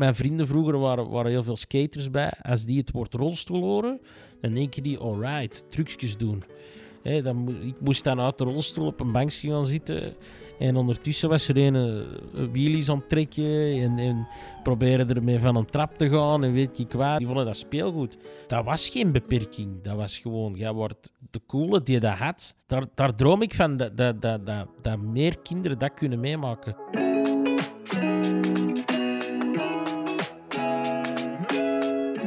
mijn vrienden vroeger waren, waren heel veel skaters bij. Als die het woord rolstoel horen, dan denken die, alright, trucjes doen. Dan, ik moest dan uit de rolstoel op een bankje gaan zitten. En ondertussen was er een eh, wheelies aan het trekken en, en proberen ermee van een trap te gaan en weet je kwaad. Die vonden dat speelgoed. Dat was geen beperking. Dat was gewoon, jij wordt de coole die dat had. Daar, daar droom ik van, dat, dat, dat, dat, dat meer kinderen dat kunnen meemaken.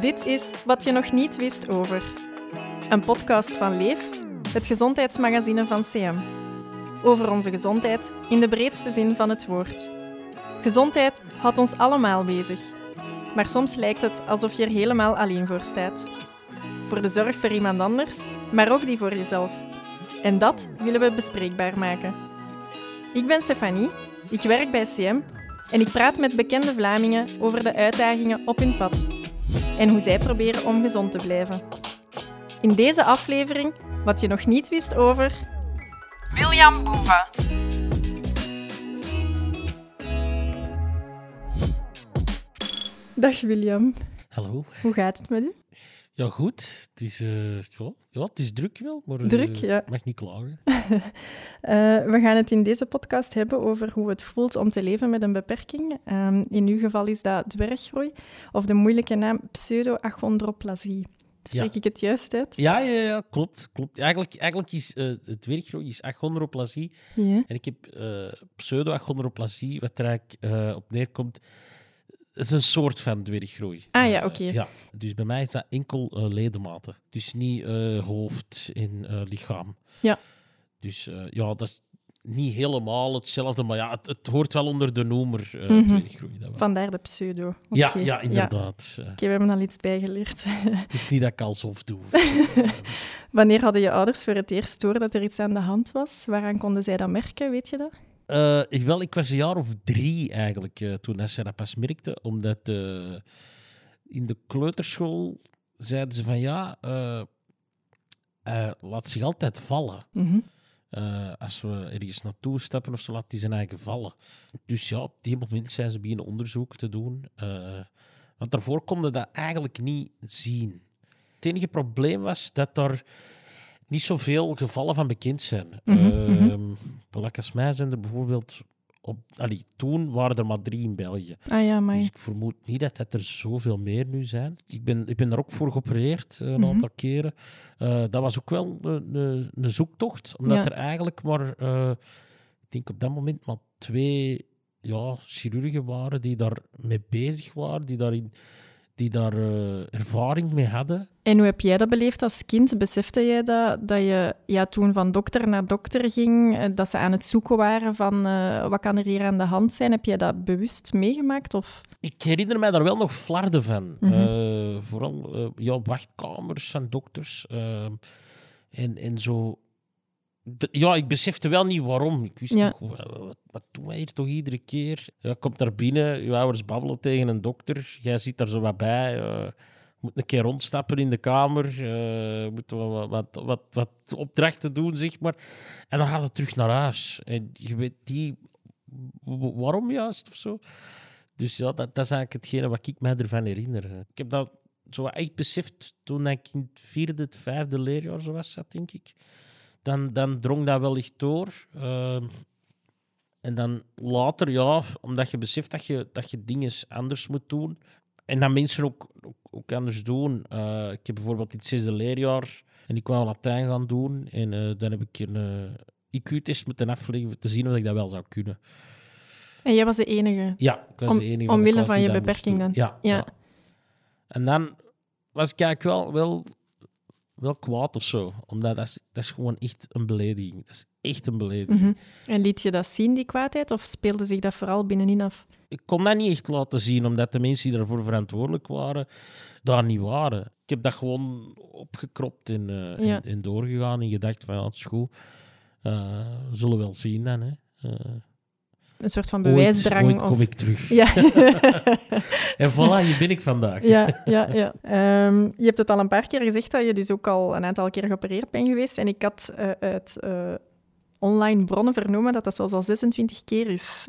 Dit is Wat je nog niet wist over. Een podcast van Leef, het gezondheidsmagazine van CM. Over onze gezondheid in de breedste zin van het woord. Gezondheid houdt ons allemaal bezig. Maar soms lijkt het alsof je er helemaal alleen voor staat. Voor de zorg voor iemand anders, maar ook die voor jezelf. En dat willen we bespreekbaar maken. Ik ben Stefanie, ik werk bij CM en ik praat met bekende Vlamingen over de uitdagingen op hun pad en hoe zij proberen om gezond te blijven. In deze aflevering wat je nog niet wist over William Boeva. Dag William, Hallo. hoe gaat het met u? Ja, goed. Het is, ja, ja, het is druk wel, maar eh, Druk, ja. ik mag niet klagen. Eh, we gaan het in deze podcast hebben over hoe het voelt om te leven met een beperking. Ehm, in uw geval is dat dwerggroei, of de moeilijke naam pseudoachondroplasie. Spreek Ja. ik het juist uit? Ja, ja, ja klopt. klopt. Eigenlijk, eigenlijk is het werkgroei is achondroplasie. Ja. En ik heb pseudo-achondroplasie, wat er eigenlijk op neerkomt. Het is een soort van dwerggroei. Ah ja, oké. ja, dus bij mij is dat enkel eh, ledematen. Dus niet eh, hoofd en eh, lichaam. Ja. Dus ja, dat is niet helemaal hetzelfde, maar ja, het, het hoort wel onder de noemer dwerggroei. Dat. Vandaar de pseudo. Ja, ja, inderdaad. Eh, Oké, we hebben al iets bijgeleerd. het is niet dat ik alsof doe. Wanneer hadden je ouders voor het eerst door dat er iets aan de hand was? Waaraan konden zij dat merken, weet je dat? Eh, ik, wel, ik was een jaar of drie eigenlijk eh, toen dat ze dat pas merkte. Omdat eh, in de kleuterschool zeiden ze van ja, laat zich altijd vallen. Mhm. Als we ergens naartoe stappen of zo, laat hij zijn eigen vallen. Dus ja, op die moment zijn ze beginnen onderzoek te doen. want daarvoor konden dat eigenlijk niet zien. Het enige probleem was dat er niet zoveel gevallen van bekend zijn. Welk als mij zijn er bijvoorbeeld... Op, allee, toen waren er maar drie in België. Ah ja, maar Dus ik vermoed niet dat, dat er zoveel meer nu zijn. Ik ben, ik ben daar ook voor geopereerd, eh, een Mhm. aantal keren. Eh, dat was ook wel een, een, een zoektocht, omdat Ja. er eigenlijk maar, eh, ik denk op dat moment maar twee ja, chirurgen waren die daar mee bezig waren, die, daarin, die daar eh, ervaring mee hadden. En hoe heb jij dat beleefd als kind? Besefte jij dat, dat je ja, toen van dokter naar dokter ging, eh, dat ze aan het zoeken waren van eh, wat kan er hier aan de hand zijn? Heb jij dat bewust meegemaakt? Of... Ik herinner mij daar wel nog flarden van. Mhm. Vooral ja, wachtkamers van dokters. en, en zo. Ja, ik besefte wel niet waarom. Ik wist Ja. wat, wat doen wij hier toch iedere keer? Ja, komt daar binnen, je ouders babbelen tegen een dokter. Jij zit daar zo wat bij. eh, moet een keer rondstappen in de kamer. eh moet wat, wat, wat, wat opdrachten doen, zeg maar. En dan gaat het terug naar huis. En je weet w- waarom juist of zo. Dus ja, dat, dat is eigenlijk hetgene wat ik mij ervan herinner. Ik heb dat zo echt beseft toen ik in het vierde, het vijfde leerjaar zo was, zat, denk ik. Dan, dan drong dat wel echt door. Ehm, en dan later, ja, omdat je beseft dat je, dat je dingen anders moet doen. En dat mensen ook, ook, ook anders doen. Eh, ik heb bijvoorbeeld in het zesde leerjaar en ik wou Latijn gaan doen. En eh, dan heb ik een eh, IQ-test moeten afleggen om te zien of ik dat wel zou kunnen. En jij was de enige. Ja, ik was Om- de enige omwille van die je beperking dan? Ja, Ja. ja. En dan was ik eigenlijk wel, wel, wel kwaad of zo. Omdat dat is, dat is gewoon echt een belediging. Dat is echt een belediging. Mhm. En liet je dat zien, die kwaadheid? Of speelde zich dat vooral binnenin af? Ik kon dat niet echt laten zien, omdat de mensen die daarvoor verantwoordelijk waren, daar niet waren. Ik heb dat gewoon opgekropt en, Ja. en, en doorgegaan en gedacht van, ja, het is goed. Eh, we zullen wel zien dan, hè. Eh, Een soort van ooit, bewijsdrang? ooit of... kom ik terug. Ja. En voilà, hier ben ik vandaag. Ja, ja, ja. Ehm, je hebt het al een paar keer gezegd dat je dus ook al een aantal keer geopereerd bent geweest. En ik had eh, uit eh, online bronnen vernomen dat dat zelfs al 26 keer is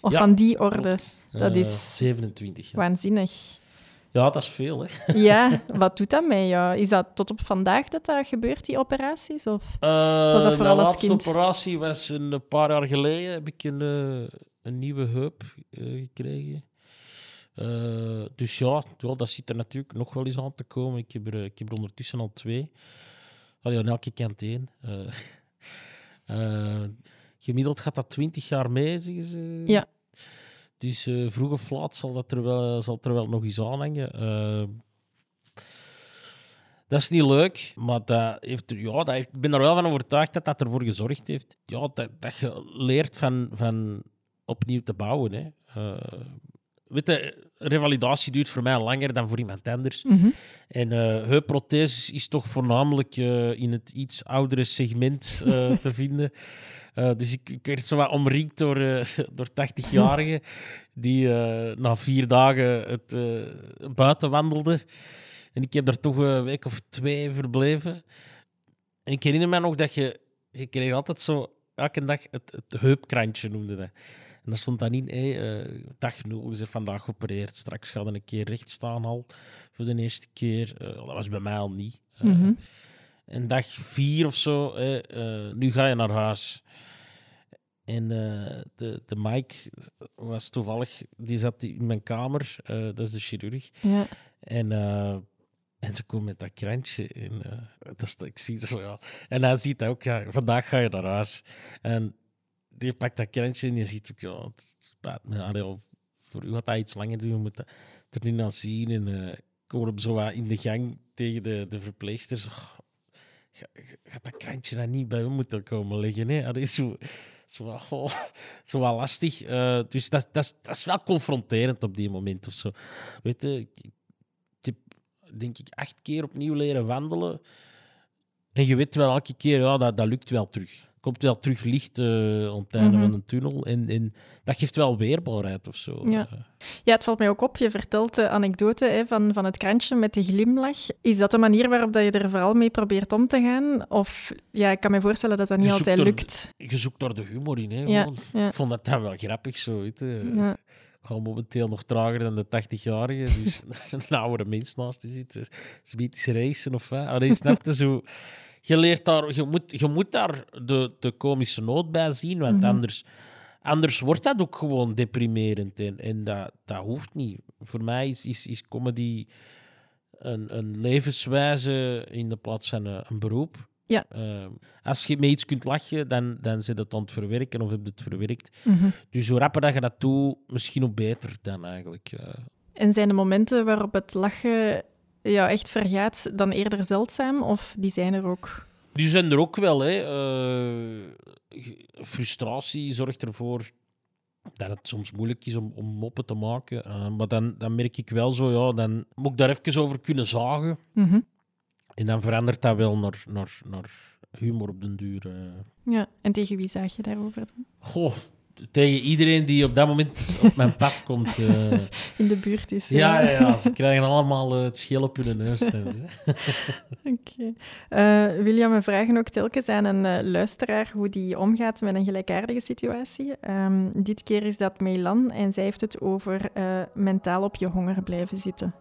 Of Ja, van die orde. Klopt. Dat Eh, is 27. Ja. waanzinnig. Ja, dat is veel, hè. Ja, wat doet dat met jou? Is dat tot op vandaag dat dat gebeurt, die operaties? Of? was dat vooral mijn als laatste kind? operatie was een paar jaar geleden. Heb ik een, eh, een nieuwe heup eh, gekregen. Eh, dus ja, dat zit er natuurlijk nog wel eens aan te komen. Ik heb er, ik heb er ondertussen al twee. Allee, aan elke kant één. Eh, eh, gemiddeld gaat dat 20 jaar mee, zeggen ze. Ja. Dus eh, vroeg of laat zal, dat er wel, zal er wel nog eens aanhangen. Eh, dat is niet leuk, maar dat heeft, ja, dat heeft, ik ben er wel van overtuigd dat dat ervoor gezorgd heeft ja, dat, dat je leert van, van opnieuw te bouwen. Hè. Eh, weet je, revalidatie duurt voor mij langer dan voor iemand anders. Mhm. En eh heupprotheses is toch voornamelijk in het iets oudere segment te vinden. Eh, dus ik, ik werd zo wat omringd door, eh, door 80-jarigen die eh, na vier dagen het buiten wandelden. En ik heb daar toch een week of twee verbleven. En ik herinner me nog dat je... Je kreeg altijd zo... Elke dag het, het heupkrantje noemde dat. En daar stond dan in, hey, dag nul, bent vandaag geopereerd. Straks gaat er een keer recht staan al, voor de eerste keer. Dat was bij mij al niet. Mhm. En dag vier of zo, eh, nu ga je naar huis. En eh, de, de Mike was toevallig, die zat in mijn kamer, eh, dat is de chirurg. Ja. En, en ze komt met dat krantje. En, dat is, ik zie het zo, ja. En hij ziet ook, ja, vandaag ga je naar huis. En die pakt dat krantje en je ziet ook, ja, het spijt me. Allee, voor u had dat iets langer doen, we moeten er niet naar zien. En ik hoor hem zo in de gang tegen de, de verpleegsters. Ga- ga- gaat dat krantje nou niet bij moeten komen liggen? Hè? Dat is zo, zo, oh, zo wat lastig. Eh, dus dat, dat, dat is wel confronterend op die moment of zo. Weet je, ik heb denk ik acht keer opnieuw leren wandelen. En je weet wel elke keer, ja, dat, dat lukt wel terug. Komt wel terug licht eh aan het einde Mhm. van een tunnel. En, en dat geeft wel weerbaarheid of zo. Ja. Eh, ja, het valt mij ook op. Je vertelt de anekdote hè, van, van het krantje met de glimlach. Is dat de manier waarop dat je er vooral mee probeert om te gaan? Of ja, ik kan me voorstellen dat dat niet altijd lukt. je zoekt daar de humor in. Hè, Ja, gewoon. ja. Ik vond dat dan wel grappig zo. Weet je. Ja. Ik ga momenteel nog trager dan de 80-jarigen. Dus een oudere mens naast je zit. Dus ze biedt racen of wat. Allee, snap je zo? Je leert daar, je moet, je moet daar de, de komische noot bij zien, want Mhm. anders, anders wordt dat ook gewoon deprimerend. En, en dat, dat hoeft niet. Voor mij is, is, is comedy een, een levenswijze in de plaats van een, een beroep. Ja. Eh, als je met iets kunt lachen, dan, dan zit het aan het verwerken of heb je het verwerkt. Mhm. Dus hoe rapper dat je dat doet, misschien ook beter dan eigenlijk. eh. En zijn de momenten waarop het lachen ja, echt vergaat dan eerder zeldzaam? Of die zijn er ook? Die zijn er ook wel. Hè. Eh, frustratie zorgt ervoor dat het soms moeilijk is om, om moppen te maken. Eh, maar dan, dan merk ik wel zo, ja, dan moet ik daar even over kunnen zagen. Mhm. En dan verandert dat wel naar, naar, naar humor op den duur. eh. Ja, en tegen wie zag je daarover dan? Goh, tegen iedereen die op dat moment op mijn pad komt. eh. In de buurt is. ja, ja, ja, ze krijgen allemaal eh, het schil op hun neus. Oké. Eh, William, we vragen ook telkens aan een eh, luisteraar hoe die omgaat met een gelijkaardige situatie. Ehm, dit keer is dat Meilan en zij heeft het over eh, mentaal op je honger blijven zitten.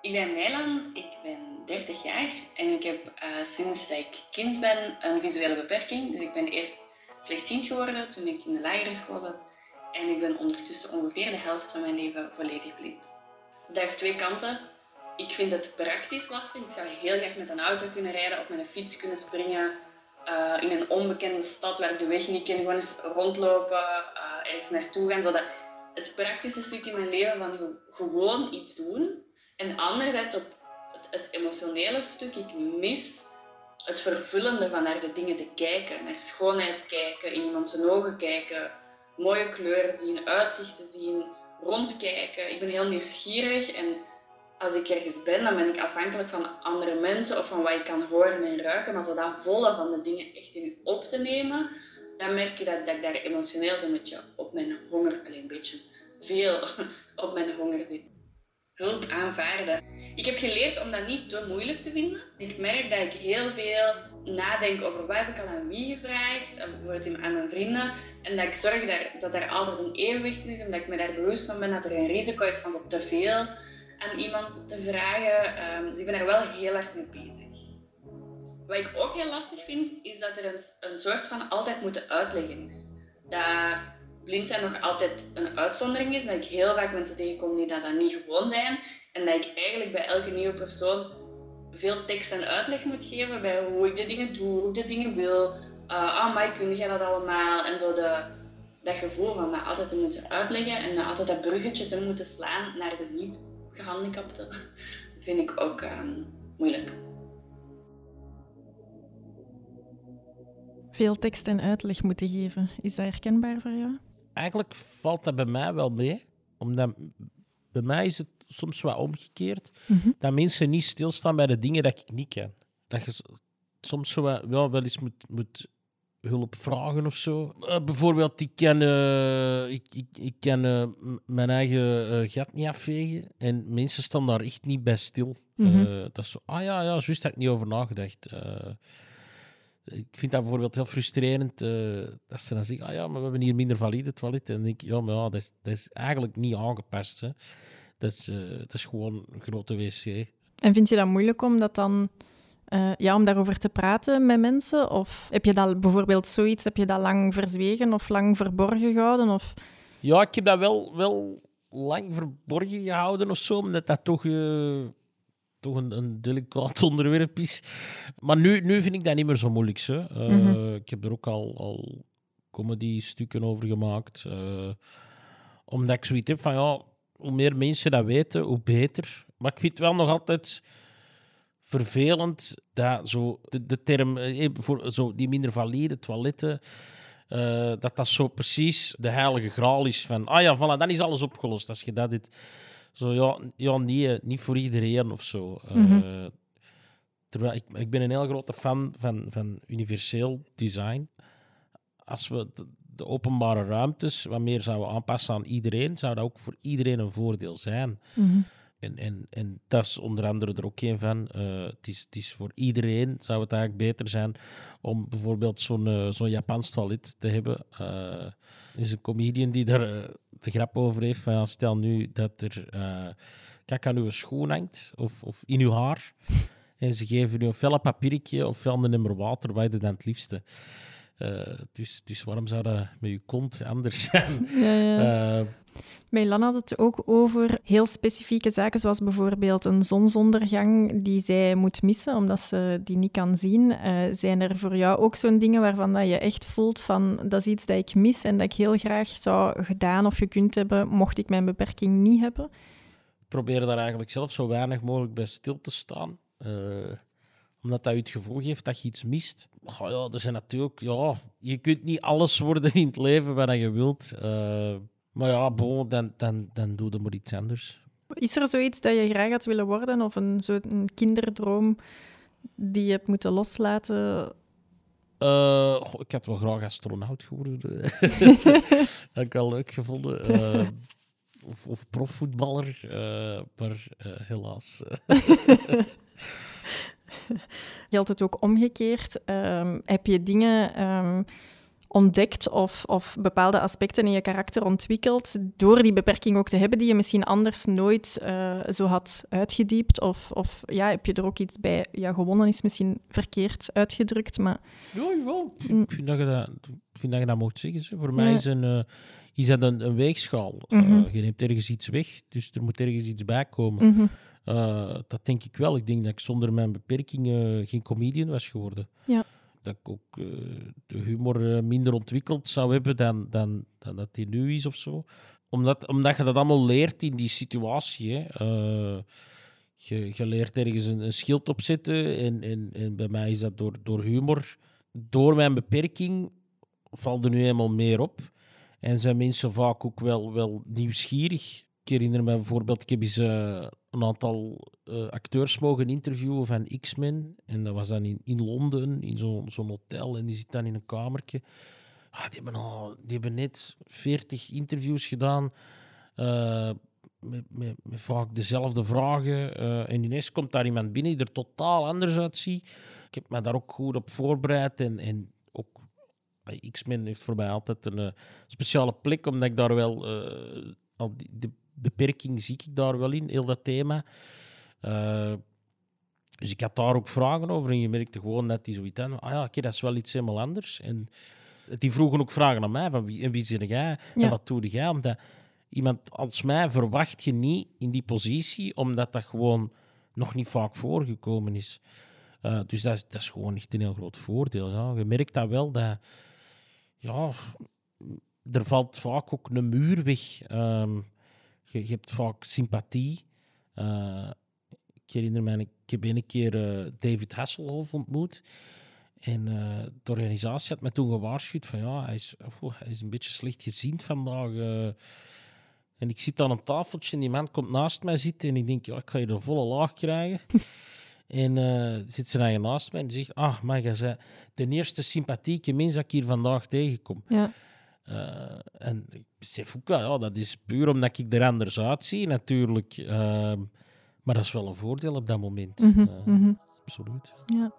Ik ben Mijlan, ik 30 jaar en ik heb eh, sinds dat ik kind ben een visuele beperking. Dus ik ben eerst slechtziend geworden toen ik in de lagere school zat. En ik ben ondertussen ongeveer de helft van mijn leven volledig blind. Dat heeft twee kanten. Ik vind het praktisch lastig. Ik zou heel graag met een auto kunnen rijden, op met een fiets kunnen springen. eh, in een onbekende stad waar ik de weg niet ken, gewoon eens rondlopen, eh, ergens naartoe gaan. Zodat het praktische stuk in mijn leven van ge- gewoon iets doen. En anderzijds op het, emotionele stuk, ik mis het vervullende van naar de dingen te kijken. Naar schoonheid kijken, in iemand zijn ogen kijken, mooie kleuren zien, uitzichten zien, rondkijken. Ik ben heel nieuwsgierig en als ik ergens ben, dan ben ik afhankelijk van andere mensen of van wat ik kan horen en ruiken. Maar zo dat volle van de dingen echt in op te nemen, dan merk je dat, dat ik daar emotioneel zo'n beetje op mijn honger, alleen een beetje veel op mijn honger zit. Hulp aanvaarden. Ik heb geleerd om dat niet te moeilijk te vinden. Ik merk dat ik heel veel nadenk over wat heb ik al aan wie gevraagd, bijvoorbeeld aan mijn vrienden. En dat ik zorg dat, er altijd een evenwicht is en dat ik me daar bewust van ben dat er een risico is van te veel aan iemand te vragen. Um, dus ik ben daar wel heel erg mee bezig. Wat ik ook heel lastig vind, is dat er een, een soort van altijd moeten uitleggen is. Dat blind zijn nog altijd een uitzondering is. Dat ik heel vaak mensen tegenkom die dat dan niet gewoon zijn. En dat ik eigenlijk bij elke nieuwe persoon veel tekst en uitleg moet geven bij hoe ik de dingen doe, hoe ik de dingen wil. Uh, ah, maar kun jij dat allemaal? En zo de, dat gevoel van dat altijd te moeten uitleggen en dat altijd dat bruggetje te moeten slaan naar de niet gehandicapten, vind ik ook um, moeilijk. Veel tekst en uitleg moeten geven. Is dat herkenbaar voor jou? Eigenlijk valt dat bij mij wel mee. Omdat bij mij is het soms wat omgekeerd. Mhm. Dat mensen niet stilstaan bij de dingen dat ik niet ken. Dat je soms zo wel, wel eens moet, moet hulp vragen of zo. Uh, bijvoorbeeld, ik kan, uh, ik, ik, ik kan uh, mijn eigen gat niet afvegen. En mensen staan daar echt niet bij stil. Mhm. dat is zo, ah ja, ja, juist heb ik niet over nagedacht. Ik vind dat bijvoorbeeld heel frustrerend dat ze dan zeggen, ah ja, maar we hebben hier minder valide toilet. En dan denk ik, ja, maar ja, dat is, dat is eigenlijk niet aangepast. Hè. Dat, is, dat is gewoon een grote wc. En vind je dat moeilijk om dat dan uh, ja, om daarover te praten met mensen? Of heb je dat bijvoorbeeld zoiets, heb je dat lang verzwegen of lang verborgen gehouden? Of... Ja, ik heb dat wel, wel lang verborgen gehouden of zo, omdat dat toch, uh, toch een, een delicaat onderwerp is. Maar nu, nu vind ik dat niet meer zo moeilijk. Uh, mm -hmm. Ik heb er ook al, al comedy-stukken over gemaakt. omdat ik zoiets heb van, ja, hoe meer mensen dat weten, hoe beter. Maar ik vind het wel nog altijd vervelend dat zo de, de term, eh, voor zo die minder valide toiletten, uh, dat dat zo precies de heilige graal is van, ah ja, voilà, dan is alles opgelost. Als je dat dit, zo ja, ja niet, niet voor iedereen of zo. Mm -hmm. uh, terwijl ik, ik ben een heel grote fan van, van universeel design. Als we de, de openbare ruimtes wat meer zouden aanpassen aan iedereen, zou dat ook voor iedereen een voordeel zijn. Mm -hmm. En, en, en dat is onder andere er ook een van. Uh, het, is, het is voor iedereen, zou het eigenlijk beter zijn om bijvoorbeeld zo'n uh, zo'n Japans toilet te hebben. Er is een comedian die daar de grap over heeft van stel nu dat er kijk aan uw schoen hangt of, of in uw haar en ze geven u een felle papiertje of een nummer water, wat je dan het liefste? Dus, dus waarom zou dat met je kont anders zijn? Ja, ja. Meilan had het ook over heel specifieke zaken, zoals bijvoorbeeld een zonsondergang die zij moet missen, omdat ze die niet kan zien. Uh, zijn er voor jou ook zo'n dingen waarvan dat je echt voelt van dat is iets dat ik mis en dat ik heel graag zou gedaan of gekund hebben, mocht ik mijn beperking niet hebben? Ik probeer daar eigenlijk zelf zo weinig mogelijk bij stil te staan omdat dat je het gevoel geeft dat je iets mist. Oh ja, er zijn natuurlijk... Ja, je kunt niet alles worden in het leven wat je wilt. Uh, maar ja, bon, dan, dan, dan doe je maar iets anders. Is er zoiets dat je graag had willen worden? Of een, zo een kinderdroom die je hebt moeten loslaten? Uh, goh, ik had wel graag astronaut geworden. dat heb ik wel leuk gevonden. Uh, of, of profvoetballer, maar helaas. Geldt het ook omgekeerd? Um, heb je dingen um, ontdekt of, of bepaalde aspecten in je karakter ontwikkeld door die beperking ook te hebben die je misschien anders nooit uh, zo had uitgediept? Of, of ja, heb je er ook iets bij? Ja, gewonnen is misschien verkeerd uitgedrukt, maar... Ja, jawel. Ik vind, ik vind dat, je dat, ik vind dat je dat mocht zeggen. Zo. Voor ja. mij is, een, uh, is dat een, een weegschaal. Mm -hmm. uh, je neemt ergens iets weg, dus er moet ergens iets bij komen. Mm -hmm. Uh, dat denk ik wel. Ik denk dat ik zonder mijn beperkingen geen comedian was geworden. Ja. Dat ik ook uh, de humor uh, minder ontwikkeld zou hebben dan, dan, dan dat die nu is of zo. Omdat, omdat je dat allemaal leert in die situatie. Hè. Je, je, leert ergens een, een schild opzetten. En, en, en bij mij is dat door, door humor. Door mijn beperking valt er nu eenmaal meer op. En zijn mensen vaak ook wel, wel nieuwsgierig. Ik herinner me bijvoorbeeld, ik heb eens uh, een aantal uh, acteurs mogen interviewen van X-Men. En dat was dan in, in Londen, in zo'n zo'n hotel. En die zit dan in een kamertje. Ah, die, hebben al, die hebben net 40 interviews gedaan. Uh, met, met, met vaak dezelfde vragen. eh, en ineens komt daar iemand binnen die er totaal anders uitziet. Ik heb me daar ook goed op voorbereid. En, en ook eh, X-Men heeft voor mij altijd een eh, speciale plek, omdat ik daar wel... eh, die, de beperking zie ik daar wel in, heel dat thema. Eh, dus ik had daar ook vragen over en je merkte gewoon dat die zoiets hadden. Ah ja, oké, dat is wel iets helemaal anders. En die vroegen ook vragen aan mij, van wie, en wie zit jij Ja. en wat doe jij? Omdat iemand als mij verwacht je niet in die positie, omdat dat gewoon nog niet vaak voorgekomen is. Eh, dus dat is, dat is gewoon echt een heel groot voordeel. Ja. Je merkt dat wel, dat... Ja, er valt vaak ook een muur weg. Ehm, je, je hebt vaak sympathie. Eh, ik herinner me, ik heb een keer eh, David Hasselhoff ontmoet. En eh, de organisatie had me toen gewaarschuwd van ja, hij is, hij is een beetje slecht gezien vandaag. en ik zit aan een tafeltje en die man komt naast mij zitten en ik denk, ja, ik ga hier een volle laag krijgen. en zit ze eigen naast mij en zegt, ah, maar jij zei de eerste sympathieke mens dat ik hier vandaag tegenkom. Ja. Eh, en ik besef ook wel, ja, dat is puur omdat ik er anders uitzie, natuurlijk. Ehm, maar dat is wel een voordeel op dat moment. Mhm, Eh, mhm. Absoluut. ja.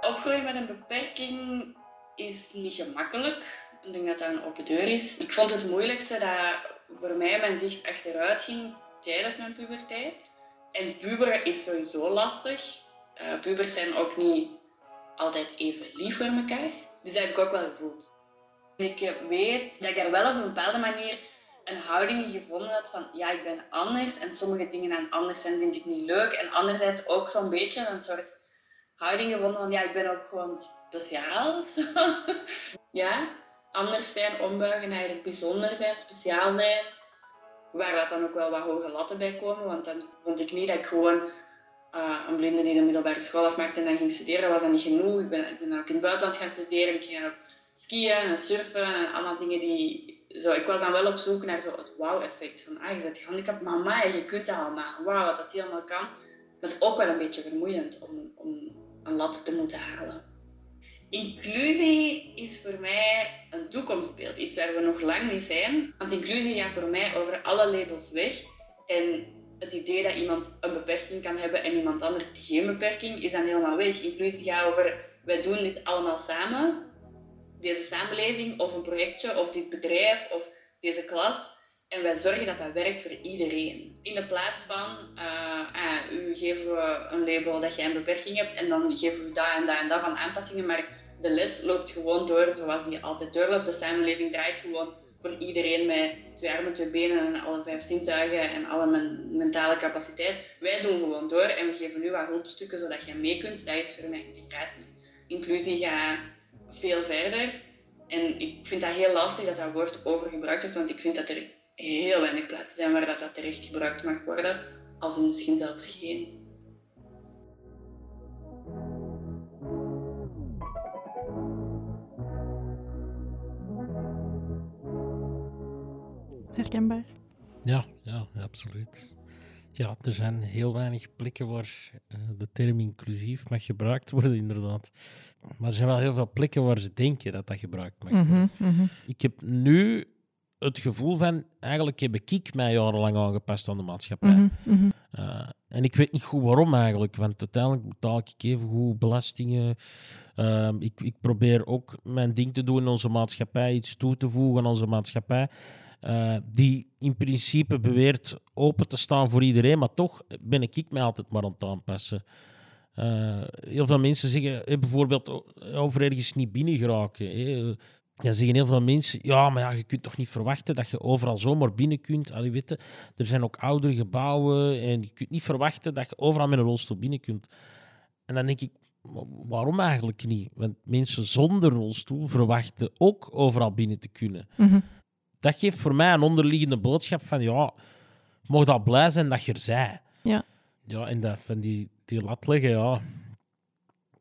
Opgroeien met een beperking is niet gemakkelijk. Ik denk dat dat een open deur is. Ik vond het moeilijkste dat voor mij mijn zicht achteruit ging tijdens mijn puberteit. En puberen is sowieso lastig. Eh, pubers zijn ook niet altijd even lief voor elkaar. Dus dat heb ik ook wel gevoeld. Ik weet dat ik daar wel op een bepaalde manier een houding in gevonden had van ja, ik ben anders en sommige dingen aan anders zijn vind ik niet leuk. En anderzijds ook zo'n beetje een soort houding gevonden van ja, ik ben ook gewoon speciaal of zo. ja, anders zijn, ombuigen naar bijzonder zijn, speciaal zijn. Waar dat dan ook wel wat hoge latten bij komen, want dan vond ik niet dat ik gewoon eh, een blinde die de middelbare school afmaakte en dan ging studeren, was dat niet genoeg. Ik ben, ook in het buitenland gaan studeren, ik ging ook skiën en surfen en allemaal dingen die... Zo, ik was dan wel op zoek naar zo het wauw-effect. Van, ah, je bent gehandicapt, maar amai, je kunt dat allemaal. Wauw, wat dat helemaal kan. Dat is ook wel een beetje vermoeiend om, om een lat te moeten halen. Inclusie is voor mij een toekomstbeeld, iets waar we nog lang niet zijn. Want inclusie gaat voor mij over alle labels weg. En het idee dat iemand een beperking kan hebben en iemand anders geen beperking, is dan helemaal weg. Inclusie gaat over, wij doen dit allemaal samen. Deze samenleving, of een projectje, of dit bedrijf, of deze klas. En wij zorgen dat dat werkt voor iedereen. In de plaats van, eh, ah, u geven we een label dat jij een beperking hebt en dan geven we daar en daar en daar van aanpassingen, maar de les loopt gewoon door zoals die altijd doorloopt. De samenleving draait gewoon voor iedereen met twee armen, twee benen en alle vijf zintuigen en alle men- mentale capaciteit. Wij doen gewoon door en we geven nu wat hulpstukken zodat je mee kunt. Dat is voor mij integratie. Inclusie gaat veel verder. En ik vind dat heel lastig dat dat woord overgebruikt wordt, want ik vind dat er heel weinig plaatsen zijn waar dat, dat terecht gebruikt mag worden, als in misschien zelfs geen. Herkenbaar. Ja, ja, absoluut. Ja, er zijn heel weinig plekken waar eh, de term inclusief mag gebruikt worden, inderdaad. Maar er zijn wel heel veel plekken waar ze denken dat dat gebruikt mag worden. Mhm, mhm. Ik heb nu het gevoel van, eigenlijk heb ik mij jarenlang aangepast aan de maatschappij. Mhm, mhm. Uh, en ik weet niet goed waarom eigenlijk, want uiteindelijk betaal ik even goed belastingen. Ehm, ik, ik probeer ook mijn ding te doen in onze maatschappij, iets toe te voegen aan onze maatschappij. Eh, die in principe beweert open te staan voor iedereen, maar toch ben ik mij altijd maar aan het aanpassen. Eh, heel veel mensen zeggen eh, bijvoorbeeld over ergens niet binnen geraken. Ja, zeggen heel veel mensen, ja, maar ja, je kunt toch niet verwachten dat je overal zomaar binnen kunt. Allee, weet je, er zijn ook oudere gebouwen en je kunt niet verwachten dat je overal met een rolstoel binnen kunt. En dan denk ik, wa- waarom eigenlijk niet? Want mensen zonder rolstoel verwachten ook overal binnen te kunnen. Mhm. Dat geeft voor mij een onderliggende boodschap van, ja, mag al blij zijn dat je er bent. Ja. Ja, en dat van die, die lat leggen, ja,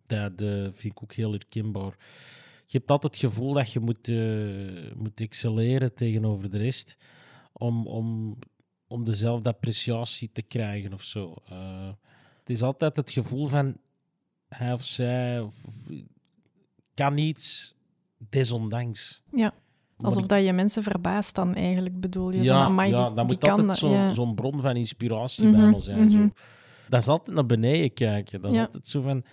dat vind ik ook heel herkenbaar. Je hebt altijd het gevoel dat je moet, eh, moet excelleren tegenover de rest om, om, om dezelfde appreciatie te krijgen of zo. Eh, het is altijd het gevoel van hij of zij of, of- kan iets desondanks. Ja. Alsof ik- dat je mensen verbaast dan eigenlijk, bedoel je? ja, van, ja, die moet kan altijd zo'n ja. bron van inspiratie Mhm, bij me zijn. mhm. Zo. Dat is altijd naar beneden kijken. Dat is Ja. altijd zo van...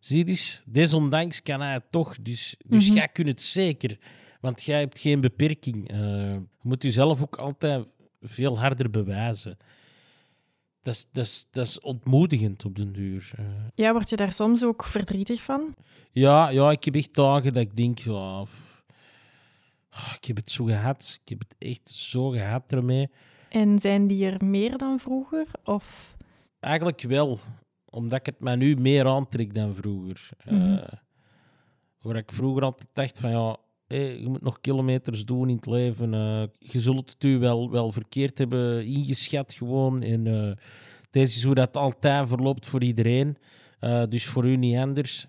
Zie eens, desondanks kan hij het toch. Dus, dus Mhm. jij kunt het zeker. Want jij hebt geen beperking. Eh, je moet jezelf ook altijd veel harder bewijzen. Dat is, dat is, dat is ontmoedigend op den duur. Eh, Ja, word je daar soms ook verdrietig van? ja, ja, ik heb echt dagen dat ik denk... Ja, ah, ik heb het zo gehad. Ik heb het echt zo gehad ermee. En zijn die er meer dan vroeger? Of... Eigenlijk wel, omdat ik het mij nu meer aantrek dan vroeger. Eh, Mhm. waar ik vroeger altijd dacht van ja, je moet nog kilometers doen in het leven. eh, je zult het u wel, wel verkeerd hebben ingeschat gewoon. En eh, deze is hoe dat altijd verloopt voor iedereen. Dus voor u niet anders.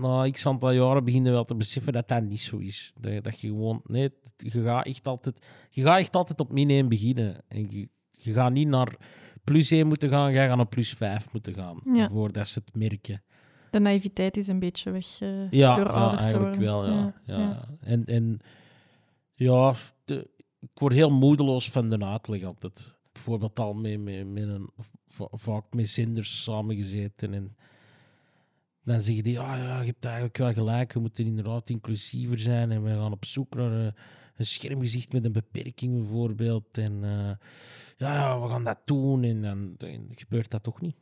Na x aantal jaren beginnen wel te beseffen dat dat niet zo is. Dat, dat je gewoon, nee, je gaat echt altijd, je gaat echt altijd op min 1 beginnen. En je, je gaat niet naar plus 1 moeten gaan, je gaat naar plus 5 moeten gaan. Ja. Voordat ze het merken. De naïviteit is een beetje weg eh, Ja, door ja te eigenlijk wel. Ja, ja. En, en ja, de- ik word heel moedeloos van de uitleg altijd. Bijvoorbeeld al met, met, met een, va- vaak met zenders samengezeten. En dan zeggen die, ah ja, je hebt eigenlijk wel gelijk, we moeten inderdaad inclusiever zijn. En we gaan op zoek naar een, een schermgezicht met een beperking bijvoorbeeld. En eh, ja, ja, we gaan dat doen. En dan, dan gebeurt dat toch niet.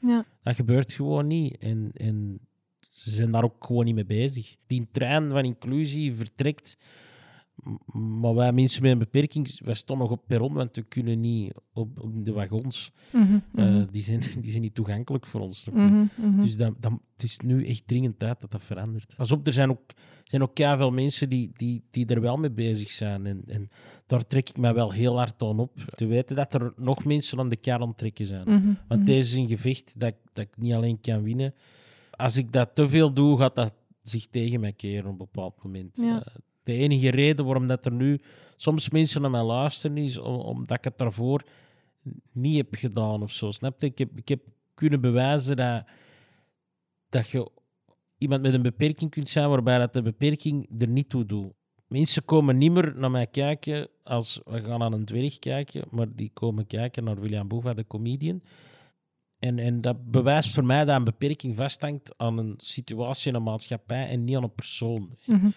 Ja. Dat gebeurt gewoon niet. En, en ze zijn daar ook gewoon niet mee bezig. Die trein van inclusie vertrekt. Maar wij mensen met een beperking, wij staan nog op perron, want we kunnen niet op, op de wagons. Mhm, Eh, mhm, die, zijn, die zijn niet toegankelijk voor ons. Mhm. Dus dat, dat, het is nu echt dringend tijd dat dat verandert. Pas op, er zijn ook, zijn ook veel mensen die, die, die er wel mee bezig zijn. En, en daar trek ik mij wel heel hard aan op. Te weten dat er nog mensen aan de kar aan trekken zijn. Want deze is een gevecht dat, dat ik niet alleen kan winnen. Als ik dat te veel doe, gaat dat zich tegen mij keren op een bepaald moment. Ja. De enige reden waarom dat er nu soms mensen naar mij luisteren, is om- omdat ik het daarvoor niet heb gedaan of zo. Snap je? Ik heb, ik heb kunnen bewijzen dat, dat je iemand met een beperking kunt zijn waarbij dat de beperking er niet toe doet. Mensen komen niet meer naar mij kijken als we gaan aan een dwerg kijken, maar die komen kijken naar William Boeva, de comedian. En, en dat bewijst voor mij dat een beperking vasthangt aan een situatie in een maatschappij en niet aan een persoon. Mhm.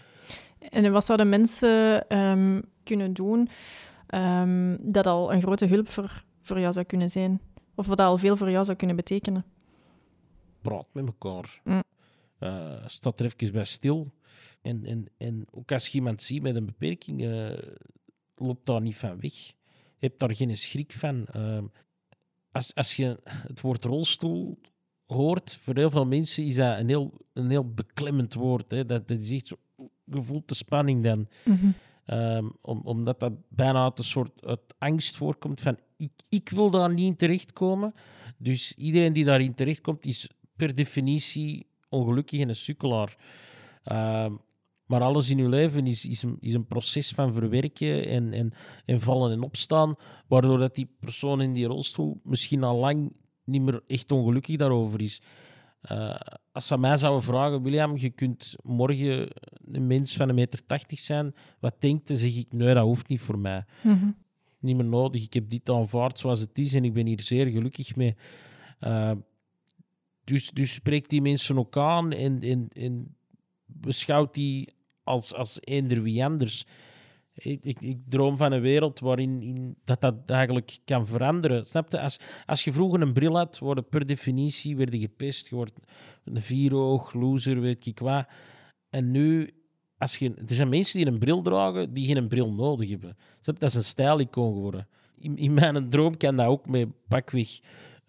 En wat zouden mensen ehm, kunnen doen ehm, dat al een grote hulp voor, voor jou zou kunnen zijn? Of wat al veel voor jou zou kunnen betekenen? Praat met elkaar. Mm. Eh, staat er even bij stil. En, en, en ook als je iemand ziet met een beperking, eh loopt daar niet van weg. Je hebt daar geen schrik van. Ehm, als, als je het woord rolstoel hoort, voor heel veel mensen is dat een heel, een heel beklemmend woord. Hè. Dat, dat is echt zo, je voelt de spanning dan. Mhm. Ehm, om, omdat dat bijna uit een soort uit angst voorkomt van ik, ik wil daar niet in terechtkomen. Dus iedereen die daarin terechtkomt is per definitie ongelukkig en een sukkelaar. Ehm, maar alles in je leven is, is, een, is een proces van verwerken en, en, en vallen en opstaan, waardoor dat die persoon in die rolstoel misschien al lang niet meer echt ongelukkig daarover is. Eh, als ze aan mij zouden vragen, William, je kunt morgen een mens van een meter tachtig zijn, wat denkt Dan zeg ik, nee, dat hoeft niet voor mij. Mhm. Niet meer nodig, ik heb dit aanvaard zoals het is en ik ben hier zeer gelukkig mee. Eh, dus, dus spreek die mensen ook aan en, en, en beschouwt die als, als eender wie anders. Ik, ik, droom van een wereld waarin in, dat dat eigenlijk kan veranderen. Snap je? Als, als je vroeger een bril had, worden per definitie werd je gepest. Je wordt een loser, weet ik wat. En nu, als je, er zijn mensen die een bril dragen die geen bril nodig hebben. Snap? Dat is een stijlicoon geworden. In, in mijn droom kan dat ook met pakweg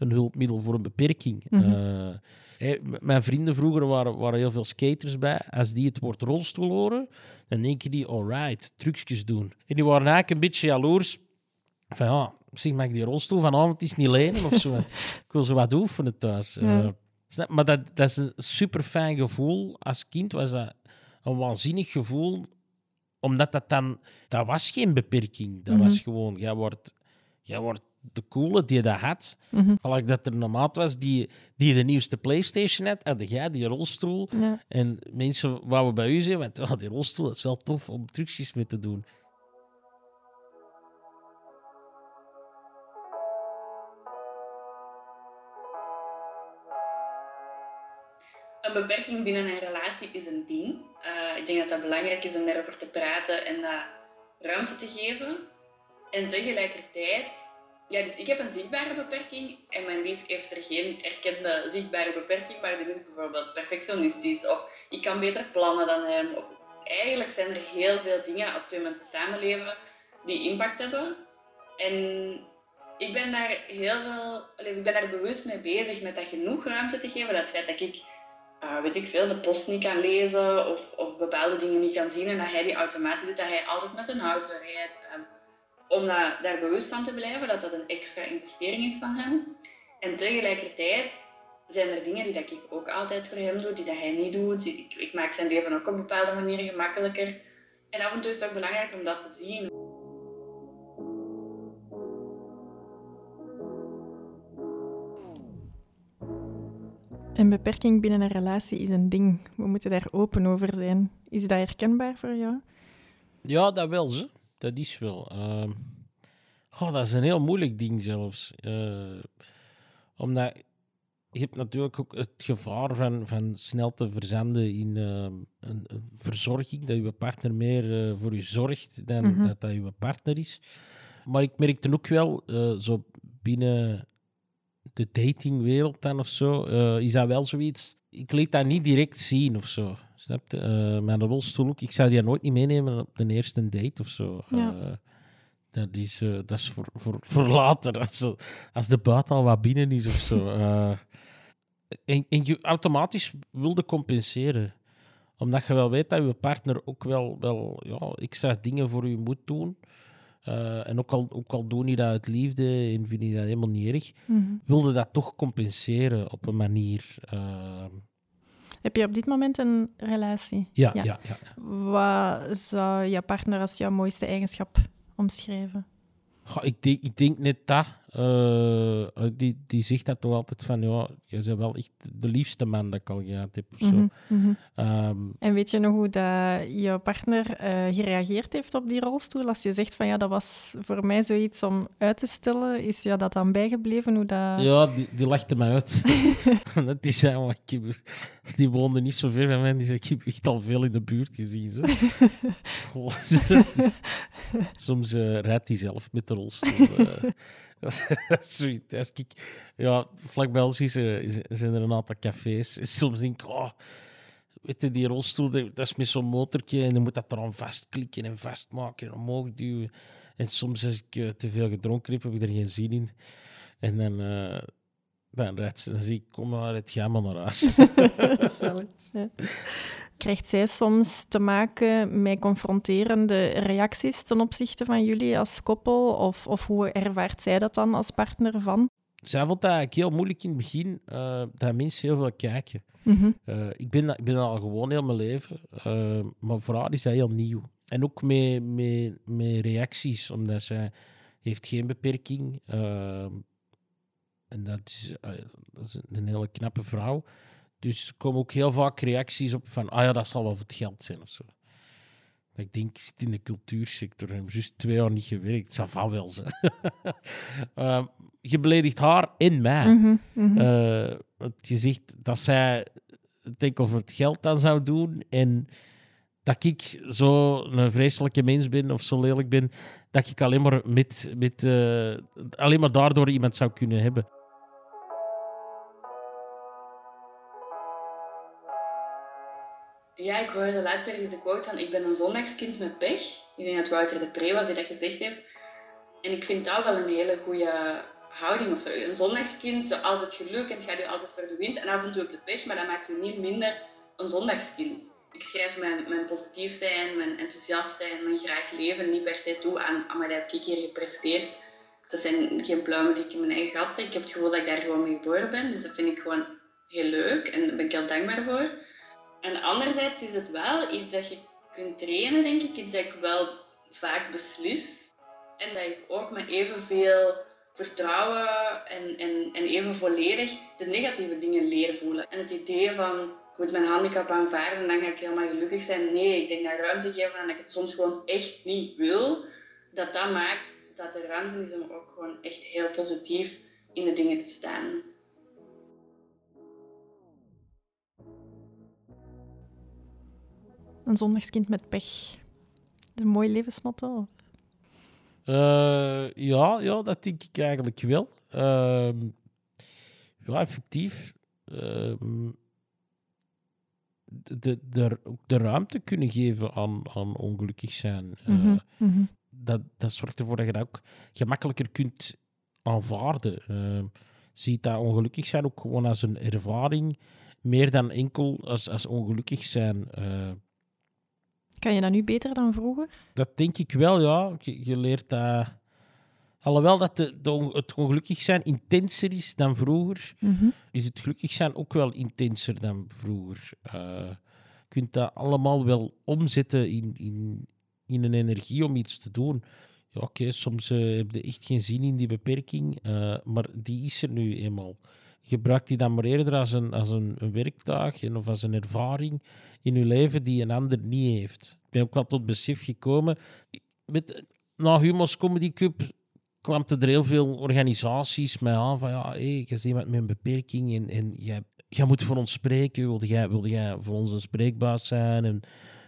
een hulpmiddel voor een beperking. Mhm. Eh, mijn vrienden vroeger waren, waren heel veel skaters bij. Als die het woord rolstoel horen, dan denken die, alright, trucjes doen. En die waren eigenlijk een beetje jaloers. Van ja, zeg, mag ik die rolstoel vanavond eens niet lenen of zo? ik wil zo wat oefenen thuis. Ja. Snap- maar dat, dat is een super fijn gevoel. Als kind was dat een waanzinnig gevoel, omdat dat dan... Dat was geen beperking. Dat Mhm. was gewoon... Jij wordt, jij wordt de coole die dat had. Mhm. Gelijk dat er een maat was die, die de nieuwste PlayStation had, had jij die rolstoel. Ja. En mensen wouden bij u zijn, want oh, die rolstoel dat is wel tof om trucjes mee te doen. Een beperking binnen een relatie is een ding. Eh, ik denk dat dat belangrijk is om daarover te praten en dat ruimte te geven. En tegelijkertijd, ja, dus ik heb een zichtbare beperking en mijn lief heeft er geen erkende zichtbare beperking, maar die is bijvoorbeeld perfectionistisch of ik kan beter plannen dan hem. Of, eigenlijk zijn er heel veel dingen als twee mensen samenleven die impact hebben. En ik ben daar heel veel, ik ben daar bewust mee bezig met dat genoeg ruimte te geven. Dat feit dat ik uh, weet ik veel, de post niet kan lezen of, of bepaalde dingen niet kan zien en dat hij die automatisch doet, dat hij altijd met een auto rijdt. Um, om dat, daar bewust van te blijven, dat dat een extra investering is van hem. En tegelijkertijd zijn er dingen die dat ik ook altijd voor hem doe, die dat hij niet doet. Ik, ik maak zijn leven ook op bepaalde manieren gemakkelijker. En af en toe is het ook belangrijk om dat te zien. Een beperking binnen een relatie is een ding. We moeten daar open over zijn. Is dat herkenbaar voor jou? Ja, dat wel, ze. Dat is wel. Uh, oh, dat is een heel moeilijk ding zelfs. Uh, omdat je hebt natuurlijk ook het gevaar van, van snel te verzanden in uh, een, een, verzorging, dat je partner meer voor je zorgt dan mm -hmm. dat dat je partner is. Maar ik merkte ook wel, zo binnen de datingwereld dan of zo, is dat wel zoiets. Ik liet dat niet direct zien of zo. Snap je? Uh, mijn rolstoel ook. Ik zou die nooit niet meenemen op de eerste date of zo. Ja. Uh, dat is, dat is voor, voor, voor later, als, als de buiten al wat binnen is of zo. en, en je automatisch wilde compenseren. Omdat je wel weet dat je partner ook wel, wel ja, extra dingen voor je moet doen. Uh, en ook al, ook al doen die dat uit liefde en vind je dat helemaal niet erg, mm -hmm. wilde dat toch compenseren op een manier. Uh... Heb je op dit moment een relatie? Ja, ja. ja, ja. Wat zou je partner als jouw mooiste eigenschap omschrijven? Goh, ik, denk, ik denk net dat. Uh, die, die zegt dat toch altijd van, ja, je bent wel echt de liefste man dat ik al gehad heb. Of zo. mm -hmm. um, en weet je nog hoe dat je partner uh, gereageerd heeft op die rolstoel? Als je zegt van, ja, dat was voor mij zoiets om uit te stellen, is jou dat dan bijgebleven? Hoe dat... Ja, die, die lachte me uit. die zei, maar ik heb, die woonde niet zo ver van mij, die zei, ik heb echt al veel in de buurt gezien. oh, soms uh, rijdt hij zelf met de rolstoel. Sweet. Als ik, ja, vlakbij ons is er, zijn er een aantal cafés. Soms denk ik, oh, weet die rolstoel, dat is met zo'n motortje en dan moet dat eraan vastklikken en vastmaken en omhoog duwen. En soms als ik uh, te veel gedronken heb, heb ik er geen zin in. En dan, uh, dan, rijdt, dan zie ik, kom maar, het ga maar naar huis. ja. Krijgt zij soms te maken met confronterende reacties ten opzichte van jullie als koppel? Of, of hoe ervaart zij dat dan als partner van? Zij vond dat eigenlijk heel moeilijk in het begin, uh, dat mensen heel veel kijken. Mm -hmm. uh, ik, ben, ik ben al gewoon heel mijn leven, uh, maar voor haar is dat heel nieuw. En ook met, met, met reacties, omdat zij heeft geen beperking en dat is, dat is een hele knappe vrouw. Dus er komen ook heel vaak reacties op van, ah ja, dat zal wel voor het geld zijn of zo. Ik denk, ik zit in de cultuursector en heb juist twee jaar niet gewerkt. Dat zal wel zijn. uh, je beledigt haar en mij. Mm -hmm, mm -hmm. uh, je zegt dat zij het enkel voor het geld dan zou doen en dat ik zo een vreselijke mens ben of zo lelijk ben, dat ik alleen maar, met, met, uh, alleen maar daardoor iemand zou kunnen hebben. Ja, ik hoorde laatst ergens de quote van ik ben een zondagskind met pech. Ik denk dat Wouter de Pre was die dat gezegd heeft. En ik vind dat wel een hele goede houding of zo. Een zondagskind, zo altijd geluk en het gaat je altijd voor de wind. En af en toe op de pech, maar dat maakt je niet minder een zondagskind. Ik schrijf mijn, mijn positief zijn, mijn enthousiast zijn, mijn graag leven niet per se toe aan, aan wat heb ik hier gepresteerd. Dat zijn geen pluimen die ik in mijn eigen gat zeg. Ik heb het gevoel dat ik daar gewoon mee geboren ben. Dus dat vind ik gewoon heel leuk en daar ben ik heel dankbaar voor. En anderzijds is het wel iets dat je kunt trainen, denk ik. Iets dat ik wel vaak beslis. En dat ik ook met evenveel vertrouwen en, en, en even volledig de negatieve dingen leren voelen. En het idee van ik moet mijn handicap aanvaarden en dan ga ik helemaal gelukkig zijn. Nee, ik denk dat ruimte geven en dat ik het soms gewoon echt niet wil, dat dat maakt dat er ruimte is om ook gewoon echt heel positief in de dingen te staan. Een zondagskind met pech. Een mooi levensmotto. Uh, ja, ja, dat denk ik eigenlijk wel. Uh, ja, effectief. Uh, de, de, de ruimte kunnen geven aan, aan ongelukkig zijn. Mm -hmm. dat, dat zorgt ervoor dat je dat ook gemakkelijker kunt aanvaarden. Uh, ziet dat ongelukkig zijn ook gewoon als een ervaring, meer dan enkel als, als ongelukkig zijn. Kan je dat nu beter dan vroeger? Dat denk ik wel, ja. Je, je leert dat. Alhoewel dat de, de, het ongelukkig zijn intenser is dan vroeger, mm -hmm. is het gelukkig zijn ook wel intenser dan vroeger. Uh, je kunt dat allemaal wel omzetten in, in, in een energie om iets te doen. Ja, oké, okay, soms uh, heb je echt geen zin in die beperking, uh, maar die is er nu eenmaal. Gebruik die dan maar eerder als een, als een, een werktuig en of als een ervaring in je leven die een ander niet heeft. Ik ben ook wel tot besef gekomen. Met, na Humo's Comedy Cup klampten er heel veel organisaties mij aan van ja, hey, je iemand met een beperking en, en jij, jij moet voor ons spreken. Wilde jij, wilde jij voor ons een spreekbaas zijn? En,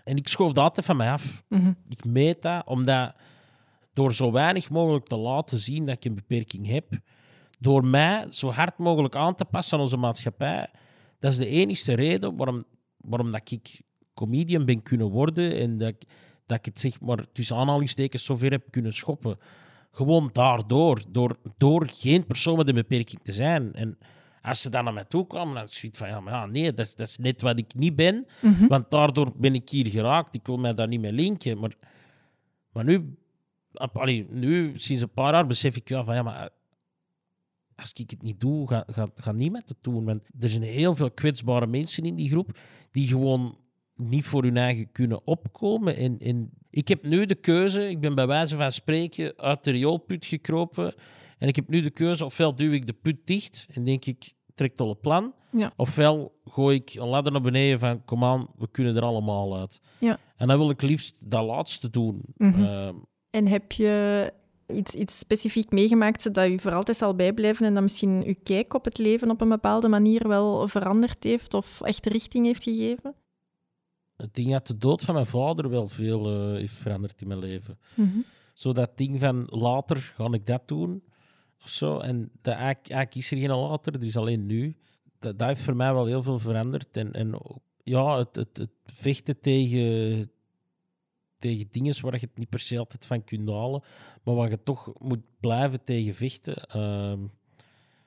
en ik schoof dat altijd van mij af. Mm -hmm. Ik meet dat, omdat door zo weinig mogelijk te laten zien dat ik een beperking heb, door mij zo hard mogelijk aan te passen aan onze maatschappij, dat is de enige reden waarom, waarom dat ik comedian ben kunnen worden en dat ik, dat ik het zeg maar tussen aanhalingstekens zover heb kunnen schoppen. Gewoon daardoor, door, door geen persoon met een beperking te zijn. En als ze dan naar mij toe kwamen, dan zoiets van, ja, maar ja, nee, dat is, dat is net wat ik niet ben. Mm -hmm. Want daardoor ben ik hier geraakt. Ik wil mij daar niet mee linken. Maar, maar nu, allee, nu, sinds een paar jaar, besef ik wel van, ja, maar als ik het niet doe, gaat ga, ga niemand het doen. Want er zijn heel veel kwetsbare mensen in die groep die gewoon niet voor hun eigen kunnen opkomen. En, en ik heb nu de keuze, ik ben bij wijze van spreken uit de rioolput gekropen. En ik heb nu de keuze, ofwel duw ik de put dicht en denk ik, trek al een plan. Ja. Ofwel gooi ik een ladder naar beneden van, kom aan, we kunnen er allemaal uit. Ja. En dan wil ik liefst dat laatste doen. Mm -hmm. uh, en heb je iets, iets specifiek meegemaakt dat u voor altijd zal bijblijven en dat misschien uw kijk op het leven op een bepaalde manier wel veranderd heeft of echt richting heeft gegeven? Het ding dat de dood van mijn vader wel veel uh, heeft veranderd in mijn leven. Mm -hmm. Zo dat ding van later ga ik dat doen of zo. En dat, eigenlijk is er geen later, er is alleen nu. Dat, dat heeft voor mij wel heel veel veranderd. En, en ja, het, het, het vechten tegen, tegen dingen waar je het niet per se altijd van kunt halen, maar waar je toch moet blijven tegen vechten. Uh,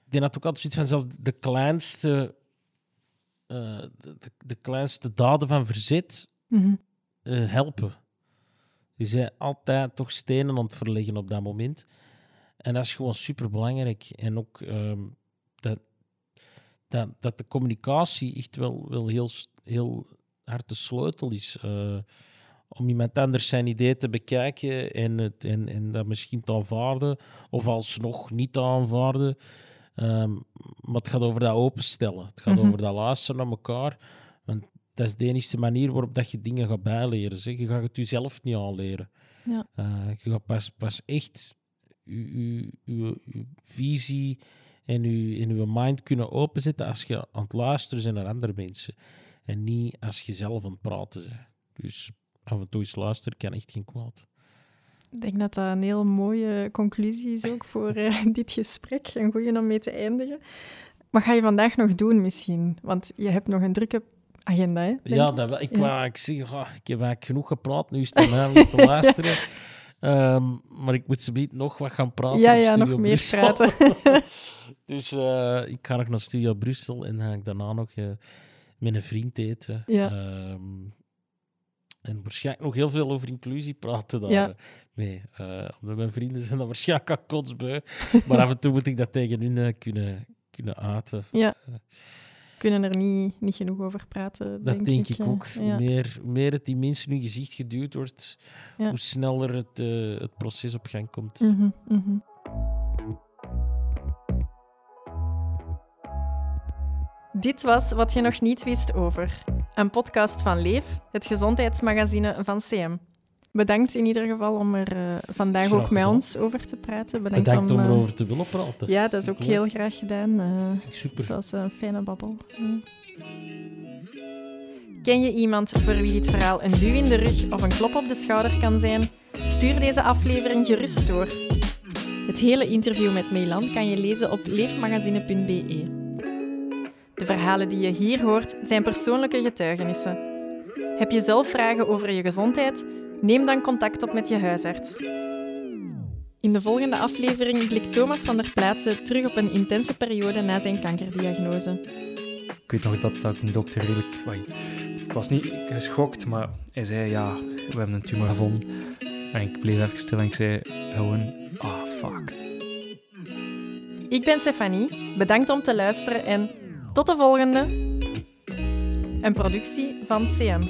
ik denk dat ook altijd zoiets van zelfs de kleinste, uh, de, de, kleinste daden van verzet mm -hmm. uh, helpen. Je zijn altijd toch stenen aan het verleggen op dat moment. En dat is gewoon super belangrijk. En ook um, dat, dat, dat de communicatie echt wel, wel heel, heel hard de sleutel is. Om iemand anders zijn idee te bekijken en, het, en, en dat misschien te aanvaarden, of alsnog niet te aanvaarden. Um, maar het gaat over dat openstellen. Het gaat mm -hmm. over dat luisteren naar elkaar. Want dat is de enige manier waarop dat je dingen gaat bijleren. Zeg. Je gaat het jezelf niet aanleren. Ja. Uh, je gaat pas, pas echt je, visie en je, en je mind kunnen openzetten als je aan het luisteren bent naar andere mensen. En niet als je zelf aan het praten bent. Dus af en toe eens luisteren kan echt geen kwaad. Ik denk dat dat een heel mooie conclusie is ook voor uh, dit gesprek. Een goede om mee te eindigen. Wat ga je vandaag nog doen misschien? Want je hebt nog een drukke agenda, hè? Ja, dat, ik, ja. ik, zeg, oh, ik heb eigenlijk genoeg gepraat. Nu is het aan mij te luisteren. Um, maar ik moet ze nog wat gaan praten ja, ja, nog meer Brussel. praten. dus uh, ik ga nog naar Studio Brussel en ga ik daarna nog uh, met een vriend eten. Ja. Um, en waarschijnlijk nog heel veel over inclusie praten daar. Ja. Nee, eh, omdat mijn vrienden zijn dan waarschijnlijk al kotsbeu. maar af en toe moet ik dat tegen hun eh, kunnen, kunnen uiten. Ja. Eh, kunnen er niet, niet genoeg over praten. Dat denk, ik, ook. Ja. Meer, meer het die mensen in hun gezicht geduwd wordt, hoe sneller het, het proces op gang komt. Mhm, mhm. Dit was wat je nog niet wist over. Een podcast van Leef, het gezondheidsmagazine van CM. Bedankt in ieder geval om er uh, vandaag Graag ook met ons over te praten. Bedankt, Bedankt om eh, erover te willen praten. Ja, dat is ook heel graag gedaan. eh, Super. Zoals een fijne babbel. Ja. Ken je iemand voor wie dit verhaal een duw in de rug of een klop op de schouder kan zijn? Stuur deze aflevering gerust door. Het hele interview met Melan kan je lezen op leefmagazine.be. De verhalen die je hier hoort zijn persoonlijke getuigenissen. Heb je zelf vragen over je gezondheid? Neem dan contact op met je huisarts. In de volgende aflevering blikt Thomas van der Plaatse terug op een intense periode na zijn kankerdiagnose. Ik weet nog dat, dat een dokter redelijk... ik was niet geschokt, maar hij zei, ja, we hebben een tumor gevonden. En ik bleef even stil en ik zei gewoon, ah, fuck. Ik ben Stefanie, bedankt om te luisteren en tot de volgende! Een productie van CM.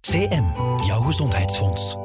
CM, jouw gezondheidsfonds.